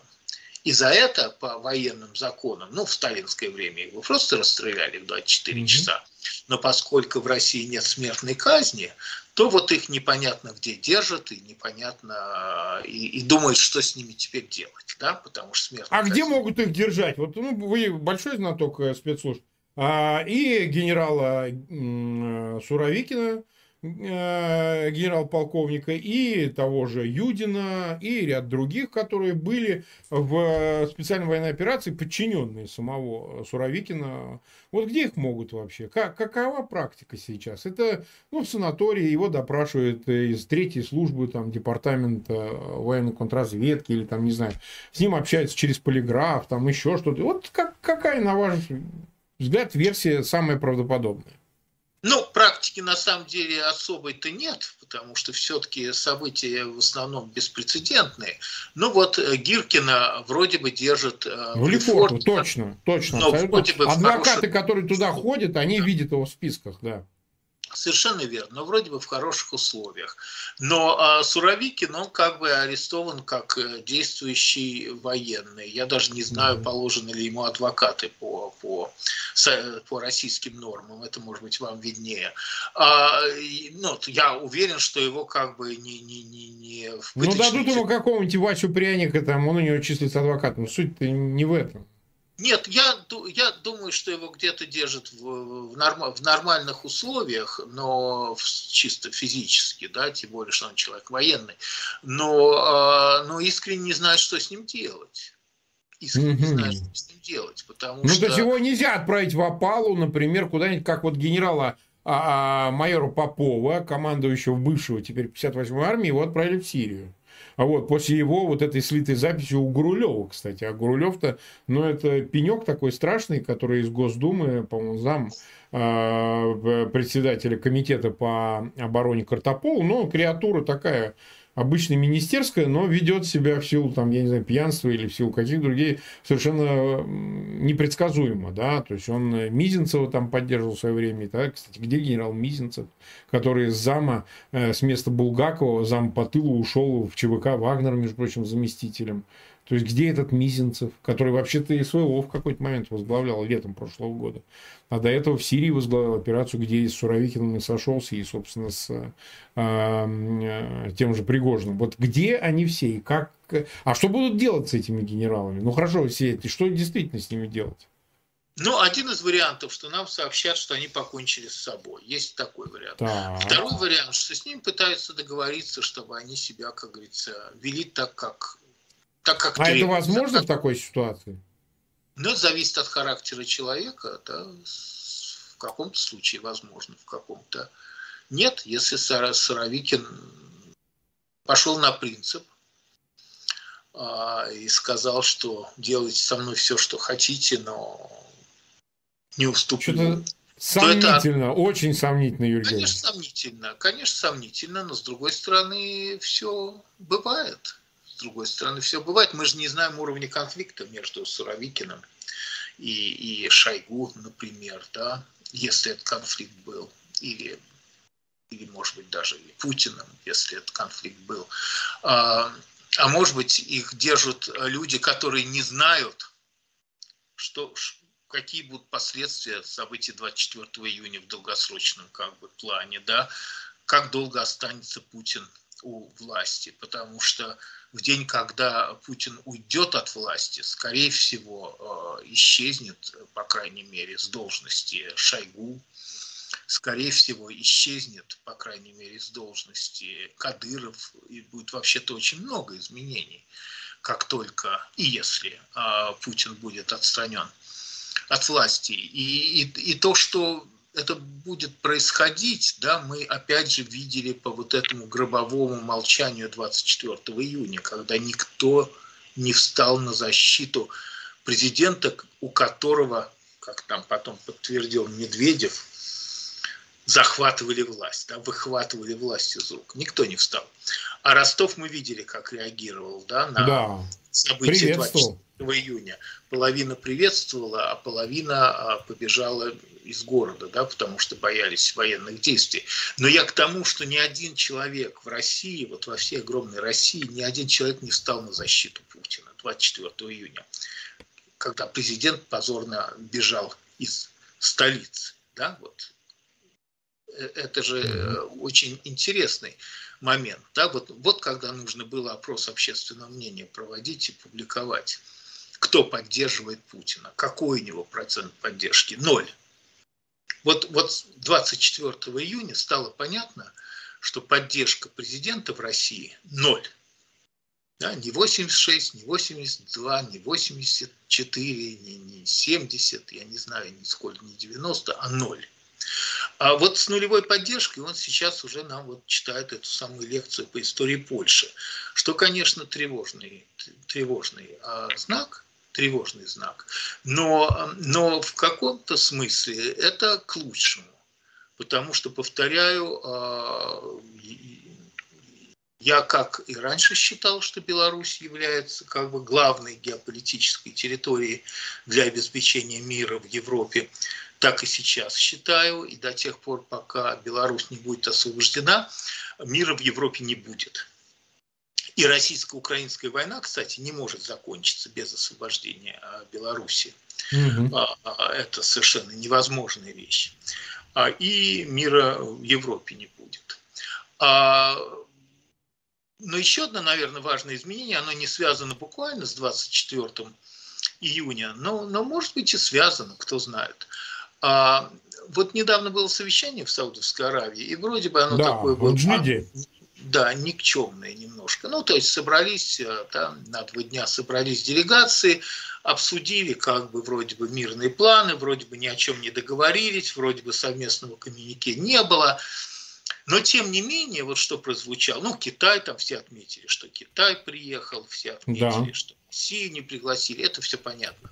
И за это по военным законам, ну, в сталинское время его просто расстреляли в 24 mm-hmm. часа. Но поскольку в России нет смертной казни, то вот их непонятно где держат, и непонятно, и, и думают, что с ними теперь делать, да, потому что смертная А казнь... где могут их держать? Вот ну, вы большой знаток э, спецслужб. А, и генерала Суровикина, Э, генерал-полковника, и того же Юдина, и ряд других, которые были в специальной военной операции, подчиненные самого Суровикина. Вот где их могут вообще? Как, какова практика сейчас? Это ну, в санатории его допрашивают из третьей службы там, департамента военной контрразведки или там, не знаю, с ним общаются через полиграф, там еще что-то. Вот как, какая, на ваш взгляд, версия самая правдоподобная? Ну, практики на самом деле особой-то нет, потому что все-таки события в основном беспрецедентные. Ну вот э, Гиркина вроде бы держит... Э, в Лефортово, точно, точно. Но вроде бы Адвокаты, хорошем... которые туда ходят, они да. видят его в списках, да. Совершенно верно, но вроде бы в хороших условиях. Но а, Суровикин, он как бы арестован как э, действующий военный. Я даже не знаю, положены ли ему адвокаты по, по, по российским нормам. Это, может быть, вам виднее. А, ну, я уверен, что его как бы не... не, не, не ну, дадут ему какого-нибудь Васю Пряника, там, он у него числится адвокатом. Суть-то не в этом. Нет, я, я думаю, что его где-то держат в, в, норм, в нормальных условиях, но в, чисто физически, да, тем более, что он человек военный. Но, э, но искренне не знает, что с ним делать. Искренне не знает, что с ним делать, потому ну, что... то чего нельзя отправить в опалу, например, куда-нибудь, как вот генерала а, а, майора Попова, командующего бывшего теперь 58-й армии, его отправили в Сирию. А вот после его вот этой слитой записи у Гурулева, кстати. А Гурулев-то, ну, это пенек такой страшный, который из Госдумы, по-моему, зам э, председателя комитета по обороне Картополу, ну, креатура такая обычно министерская, но ведет себя в силу, там, я не знаю, пьянства или в силу каких-то других совершенно непредсказуемо, да, то есть он Мизинцева там поддерживал в свое время, да, кстати, где генерал Мизинцев, который с зама, э, с места Булгакова, зам по тылу ушел в ЧВК Вагнер, между прочим, заместителем, то есть, где этот Мизинцев, который вообще-то и СВО в какой-то момент возглавлял летом прошлого года. А до этого в Сирии возглавлял операцию, где с Суровикиным и сошелся, и, собственно, с э, тем же Пригожиным. Вот где они все и как... А что будут делать с этими генералами? Ну, хорошо, все эти, что действительно с ними делать? Ну, один из вариантов, что нам сообщат, что они покончили с собой. Есть такой вариант. Да. Второй вариант, что с ними пытаются договориться, чтобы они себя, как говорится, вели так, как так как А требуется. это возможно так, в такой ситуации? Ну, зависит от характера человека, да, в каком-то случае возможно, в каком-то нет. Если Саровикин пошел на принцип а, и сказал, что делайте со мной все, что хотите, но не уступлю. Сомнительно, это, очень сомнительно, Юрий Конечно, сомнительно, конечно, сомнительно, но с другой стороны, все бывает. С другой стороны, все бывает. Мы же не знаем уровня конфликта между Суровикиным и, и Шойгу, например, да, если этот конфликт был, или, или может быть, даже и Путиным, если этот конфликт был. А, а может быть, их держат люди, которые не знают, что, какие будут последствия событий 24 июня в долгосрочном как бы, плане, да, как долго останется Путин у власти, потому что в день, когда Путин уйдет от власти, скорее всего, э, исчезнет, по крайней мере, с должности Шойгу, скорее всего, исчезнет, по крайней мере, с должности Кадыров, и будет вообще-то очень много изменений, как только и если э, Путин будет отстранен от власти. И, и, и то, что это будет происходить, да, мы опять же видели по вот этому гробовому молчанию 24 июня, когда никто не встал на защиту президента, у которого, как там потом подтвердил Медведев, захватывали власть, да, выхватывали власть из рук. Никто не встал. А Ростов мы видели, как реагировал да, на да. события 24 июня. Половина приветствовала, а половина а, побежала из города, да, потому что боялись военных действий. Но я к тому, что ни один человек в России, вот во всей огромной России, ни один человек не встал на защиту Путина 24 июня, когда президент позорно бежал из столицы. Да, вот. Э, это же э, очень интересный момент. Да? Вот, вот когда нужно было опрос общественного мнения проводить и публиковать. Кто поддерживает Путина? Какой у него процент поддержки? Ноль. Вот, вот 24 июня стало понятно, что поддержка президента в России ноль. Да, не 86, не 82, не 84, не, не 70, я не знаю, ни сколько, не 90, а ноль. А вот с нулевой поддержкой он сейчас уже нам вот читает эту самую лекцию по истории Польши, что, конечно, тревожный, тревожный а, знак, тревожный знак, но, но в каком-то смысле это к лучшему, потому что, повторяю, а, я, как и раньше считал, что Беларусь является как бы главной геополитической территорией для обеспечения мира в Европе так и сейчас считаю, и до тех пор, пока Беларусь не будет освобождена, мира в Европе не будет. И российско-украинская война, кстати, не может закончиться без освобождения а, Беларуси. Угу. Это совершенно невозможная вещь. И мира в Европе не будет. Но еще одно, наверное, важное изменение, оно не связано буквально с 24 июня, но, но может быть и связано, кто знает. А, вот недавно было совещание в Саудовской Аравии, и вроде бы оно да, такое было... А, да, никчемное немножко. Ну, то есть собрались, э, там, на два дня собрались делегации, обсудили как бы вроде бы мирные планы, вроде бы ни о чем не договорились, вроде бы совместного коммюнике не было. Но тем не менее, вот что прозвучало, ну, Китай, там все отметили, что Китай приехал, все отметили, да. что Россию не пригласили, это все понятно.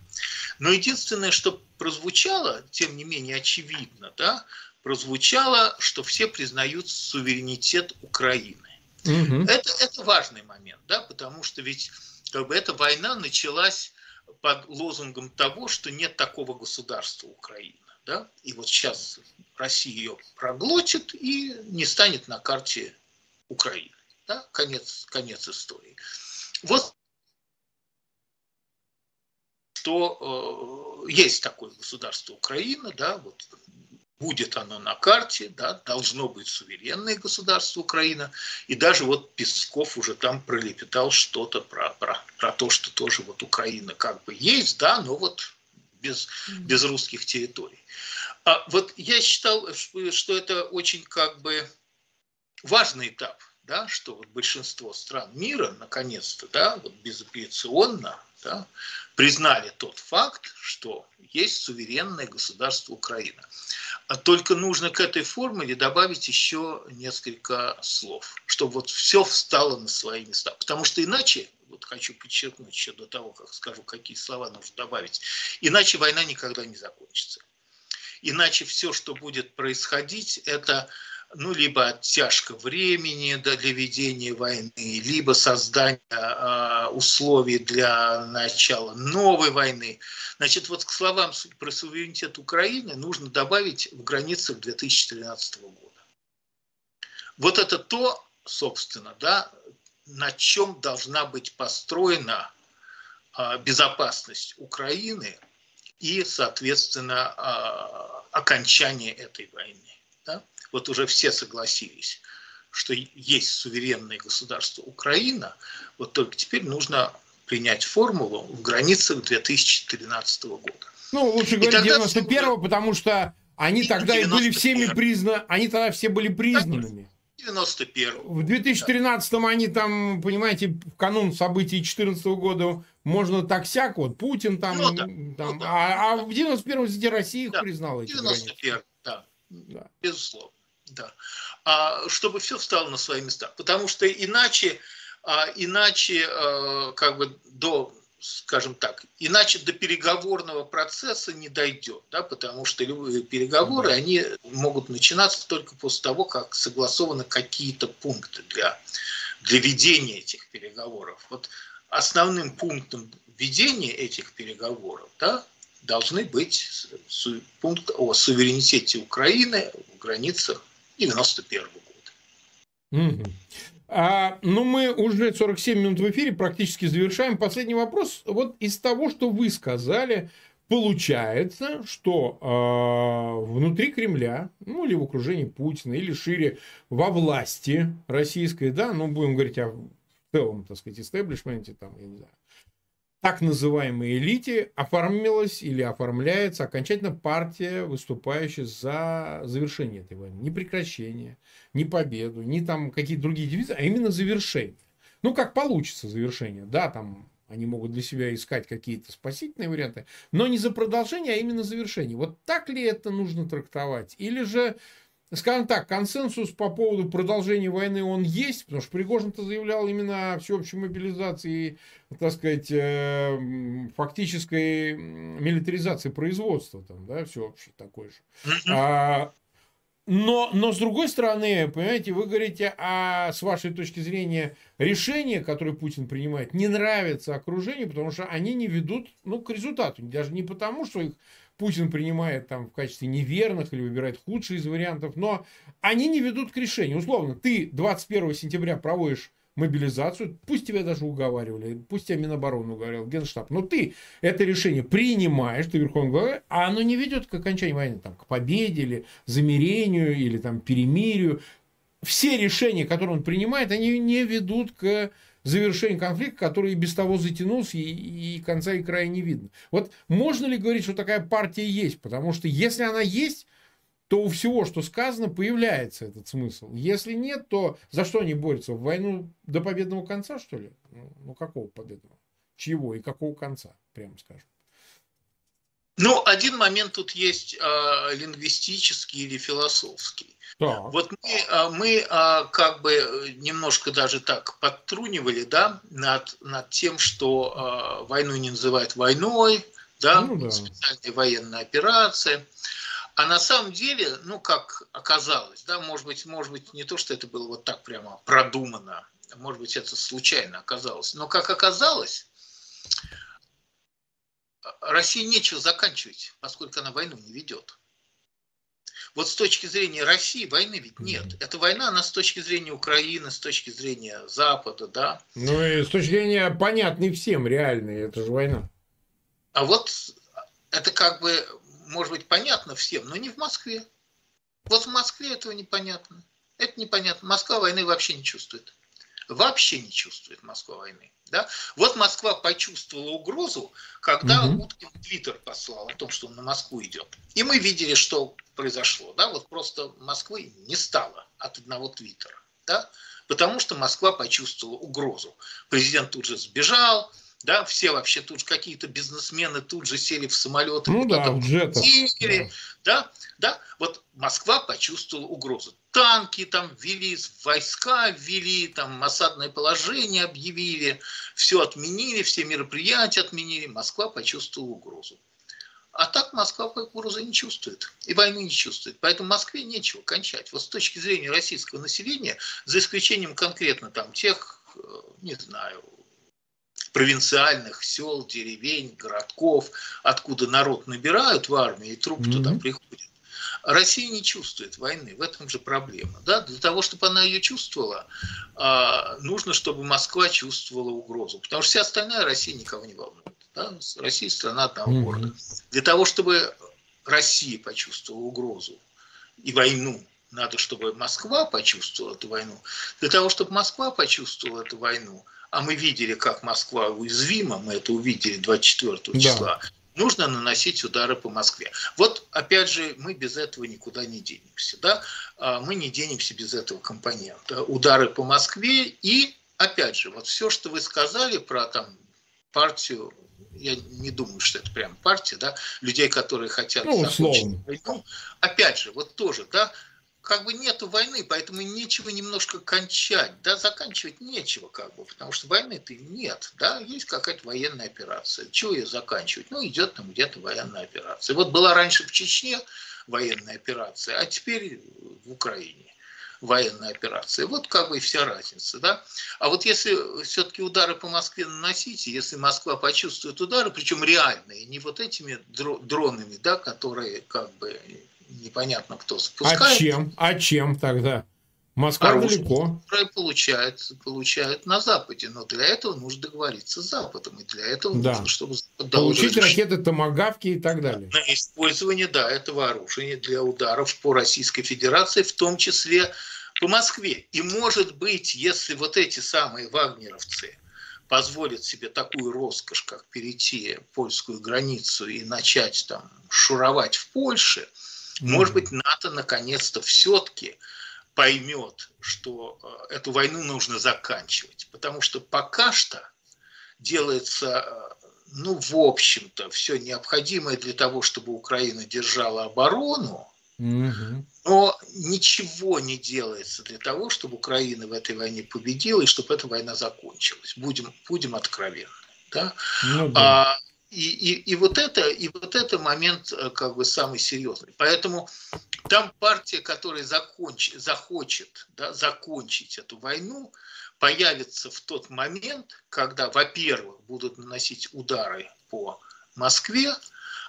Но единственное, что прозвучало, тем не менее очевидно, да, прозвучало, что все признают суверенитет Украины. Угу. Это, это важный момент, да, потому что ведь как бы эта война началась под лозунгом того, что нет такого государства Украина. Да? И вот сейчас Россия ее проглотит и не станет на карте Украины. Да? Конец, конец истории. Вот что э, есть такое государство Украина, да, вот будет оно на карте, да, должно быть суверенное государство Украина, и даже вот Песков уже там пролепетал что-то про, про, про то, что тоже вот Украина как бы есть, да, но вот без, без русских территорий. А вот я считал, что это очень как бы важный этап, да, что вот большинство стран мира наконец-то, да, вот безапелляционно да, признали тот факт, что есть суверенное государство Украина. А только нужно к этой формуле добавить еще несколько слов, чтобы вот все встало на свои места. Потому что иначе, вот хочу подчеркнуть еще до того, как скажу, какие слова нужно добавить, иначе война никогда не закончится. Иначе все, что будет происходить, это ну, либо оттяжка времени для ведения войны, либо создание э, условий для начала новой войны. Значит, вот к словам про суверенитет Украины нужно добавить в границах 2013 года. Вот это то, собственно, да, на чем должна быть построена э, безопасность Украины и, соответственно, э, окончание этой войны. Да? вот уже все согласились, что есть суверенное государство Украина, вот только теперь нужно принять формулу в границах 2013 года. Ну, лучше говорить 91-го, потому что они тогда и были всеми признаны, они тогда все были признанными. 91 В 2013-м да. они там, понимаете, в канун событий 2014 года можно так сяк, вот Путин там, ну, да. там ну, да. А, а в 91-м Россия их да. признала. 91 да. Да, безусловно. Да. А, чтобы все встало на свои места. Потому что иначе, а, иначе а, как бы до скажем так, иначе до переговорного процесса не дойдет, да, потому что любые переговоры, они могут начинаться только после того, как согласованы какие-то пункты для, для ведения этих переговоров. Вот основным пунктом ведения этих переговоров да, должны быть пункт о суверенитете Украины в границах 91 года. Угу. А, ну, мы уже 47 минут в эфире, практически завершаем. Последний вопрос. Вот из того, что вы сказали, получается, что э, внутри Кремля, ну, или в окружении Путина, или шире во власти российской, да, ну, будем говорить о в целом, так сказать, истеблишменте, там, я не знаю, так называемой элите оформилась или оформляется окончательно партия, выступающая за завершение этой войны. Не прекращение, не победу, не там какие-то другие девизы, а именно завершение. Ну, как получится завершение. Да, там они могут для себя искать какие-то спасительные варианты, но не за продолжение, а именно завершение. Вот так ли это нужно трактовать? Или же скажем так, консенсус по поводу продолжения войны он есть, потому что Пригожин-то заявлял именно о всеобщей мобилизации, так сказать, э, фактической милитаризации производства, там, да, всеобщий такой же. А, но, но с другой стороны, понимаете, вы говорите, а с вашей точки зрения решения, которые Путин принимает, не нравятся окружению, потому что они не ведут ну, к результату. Даже не потому, что их Путин принимает там в качестве неверных или выбирает худший из вариантов, но они не ведут к решению. Условно, ты 21 сентября проводишь мобилизацию, пусть тебя даже уговаривали, пусть тебя Минобороны уговаривал, Генштаб, но ты это решение принимаешь, ты верховный глава, а оно не ведет к окончанию войны, там, к победе или замирению, или там перемирию. Все решения, которые он принимает, они не ведут к завершению конфликта, который и без того затянулся, и, и конца и края не видно. Вот можно ли говорить, что такая партия есть? Потому что если она есть, то у всего, что сказано, появляется этот смысл. Если нет, то за что они борются? В войну до победного конца, что ли? Ну, ну какого победного? Чьего и какого конца, прямо скажем. Ну, один момент тут есть э, лингвистический или философский. Да. Вот мы, э, мы э, как бы немножко даже так подтрунивали, да, над, над тем, что э, войну не называют войной, да, ну, да. специальная военная операция. А на самом деле, ну, как оказалось, да, может быть, может быть, не то, что это было вот так прямо продумано, может быть, это случайно оказалось, но как оказалось, России нечего заканчивать, поскольку она войну не ведет. Вот с точки зрения России войны ведь нет. Эта война, она с точки зрения Украины, с точки зрения Запада, да. Ну и с точки зрения понятной всем реальной, это же война. А вот это как бы, может быть, понятно всем, но не в Москве. Вот в Москве этого непонятно. Это непонятно. Москва войны вообще не чувствует. Вообще не чувствует Москва войны. Да? Вот Москва почувствовала угрозу, когда угу. Уткин Твиттер послал о том, что он на Москву идет. И мы видели, что произошло. Да? Вот просто Москвы не стало от одного Твиттера. Да? Потому что Москва почувствовала угрозу. Президент тут же сбежал, да, все вообще тут какие-то бизнесмены тут же сели в самолеты, ну да, в джетах. да. да, да, вот Москва почувствовала угрозу. Танки там ввели, войска ввели, там осадное положение объявили, все отменили, все мероприятия отменили, Москва почувствовала угрозу. А так Москва угрозы не чувствует. И войны не чувствует. Поэтому Москве нечего кончать. Вот с точки зрения российского населения, за исключением конкретно там тех, э, не знаю, провинциальных сел, деревень, городков, откуда народ набирают в армии, и труп mm-hmm. туда приходит. Россия не чувствует войны, в этом же проблема. Да? Для того, чтобы она ее чувствовала, а, нужно, чтобы Москва чувствовала угрозу, потому что вся остальная Россия никого не волнует. Да? Россия страна одного mm-hmm. города. Для того, чтобы Россия почувствовала угрозу и войну, надо, чтобы Москва почувствовала эту войну. Для того, чтобы Москва почувствовала эту войну – а мы видели, как Москва уязвима, мы это увидели 24 числа, да. Нужно наносить удары по Москве. Вот, опять же, мы без этого никуда не денемся. Да? А мы не денемся без этого компонента. Удары по Москве и, опять же, вот все, что вы сказали про там, партию я не думаю, что это прям партия, да, людей, которые хотят ну, закончить войну. Опять же, вот тоже, да, как бы нету войны, поэтому нечего немножко кончать, да, заканчивать нечего, как бы, потому что войны-то нет, да, есть какая-то военная операция. Чего ее заканчивать? Ну, идет там где-то военная операция. Вот была раньше в Чечне военная операция, а теперь в Украине военная операция. Вот как бы и вся разница, да. А вот если все-таки удары по Москве наносите, если Москва почувствует удары, причем реальные, не вот этими дронами, да, которые как бы непонятно кто а запускает. А чем? А чем тогда? Москва Оружие, далеко. Получают, получают на Западе, но для этого нужно договориться с Западом, и для этого да. нужно, чтобы Запад Получить ракеты, томагавки и так далее. На использование, да, этого оружия для ударов по Российской Федерации, в том числе по Москве. И может быть, если вот эти самые вагнеровцы позволят себе такую роскошь, как перейти польскую границу и начать там шуровать в Польше – может быть, НАТО наконец-то все-таки поймет, что э, эту войну нужно заканчивать. Потому что пока что делается, э, ну, в общем-то, все необходимое для того, чтобы Украина держала оборону, но ничего не делается для того, чтобы Украина в этой войне победила и чтобы эта война закончилась. Будем, будем откровенны. Да? Ну, да. А, и, и, и, вот это, и вот это момент э, как бы самый серьезный. Поэтому там партия, которая законч, захочет да, закончить эту войну, появится в тот момент, когда, во-первых, будут наносить удары по Москве,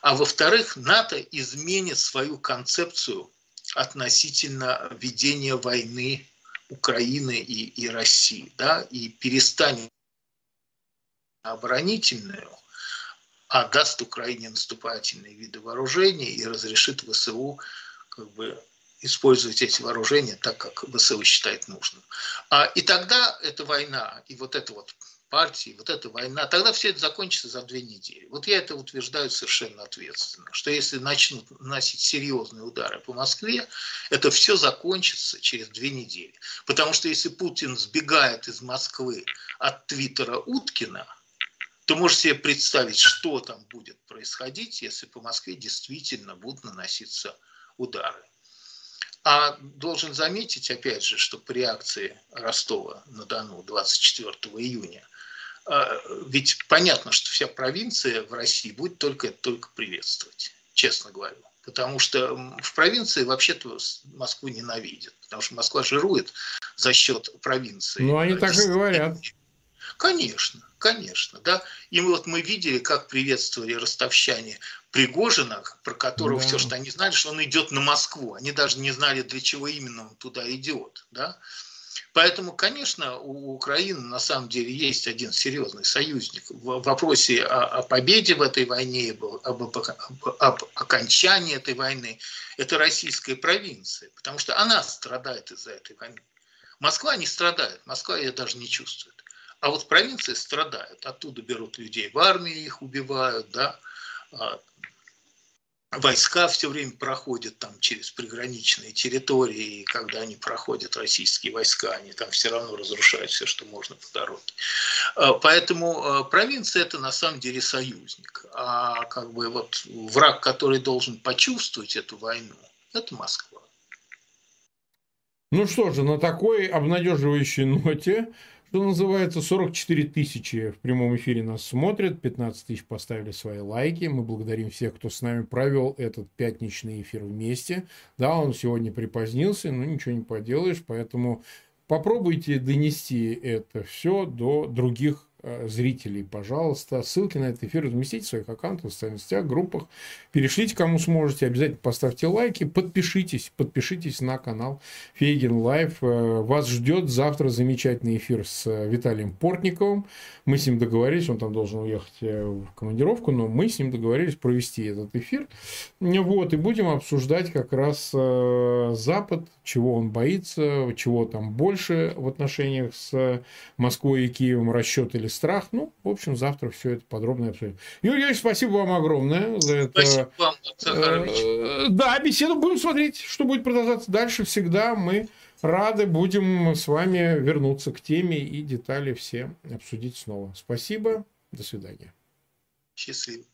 а во-вторых, НАТО изменит свою концепцию относительно ведения войны Украины и, и России, да, и перестанет оборонительную а даст Украине наступательные виды вооружений и разрешит ВСУ как бы использовать эти вооружения так, как ВСУ считает нужным. А, и тогда эта война, и вот эта вот партия, вот эта война, тогда все это закончится за две недели. Вот я это утверждаю совершенно ответственно, что если начнут наносить серьезные удары по Москве, это все закончится через две недели. Потому что если Путин сбегает из Москвы от твиттера Уткина – то можете себе представить, что там будет происходить, если по Москве действительно будут наноситься удары. А должен заметить, опять же, что при акции Ростова-на-Дону 24 июня, а, ведь понятно, что вся провинция в России будет только, только приветствовать, честно говорю. Потому что в провинции вообще-то Москву ненавидят. Потому что Москва жирует за счет провинции. Ну, они так и говорят. Конечно, конечно, да. И вот мы видели, как приветствовали ростовщане Пригожина, про которого да. все, что они знали, что он идет на Москву. Они даже не знали, для чего именно он туда идет, да. Поэтому, конечно, у Украины на самом деле есть один серьезный союзник в вопросе о, о победе в этой войне, об, об, об окончании этой войны. Это российская провинция, потому что она страдает из-за этой войны. Москва не страдает, Москва ее даже не чувствует. А вот провинции страдают. Оттуда берут людей в армии, их убивают, да, а, войска все время проходят там через приграничные территории, и когда они проходят, российские войска, они там все равно разрушают все, что можно по дороге. А, поэтому а, провинция это на самом деле союзник. А как бы вот враг, который должен почувствовать эту войну, это Москва. Ну что же, на такой обнадеживающей ноте что называется, 44 тысячи в прямом эфире нас смотрят, 15 тысяч поставили свои лайки. Мы благодарим всех, кто с нами провел этот пятничный эфир вместе. Да, он сегодня припозднился, но ничего не поделаешь, поэтому попробуйте донести это все до других зрителей, пожалуйста. Ссылки на этот эфир разместите в своих аккаунтах, в социальных сетях, группах. Перешлите, кому сможете. Обязательно поставьте лайки. Подпишитесь. Подпишитесь на канал Фейгин Live. Э, вас ждет завтра замечательный эфир с э, Виталием Портниковым. Мы с ним договорились. Он там должен уехать в командировку, но мы с ним договорились провести этот эфир. Вот. И будем обсуждать как раз Запад, чего он боится, чего там больше в отношениях с Москвой и Киевом, расчет или страх. Ну, в общем, завтра все это подробно обсудим. Юрий Юрьевич, спасибо вам огромное за это. Спасибо вам, э, Да, беседу будем смотреть, что будет продолжаться дальше. Всегда мы рады будем с вами вернуться к теме и детали все обсудить снова. Спасибо, до свидания. Счастливо.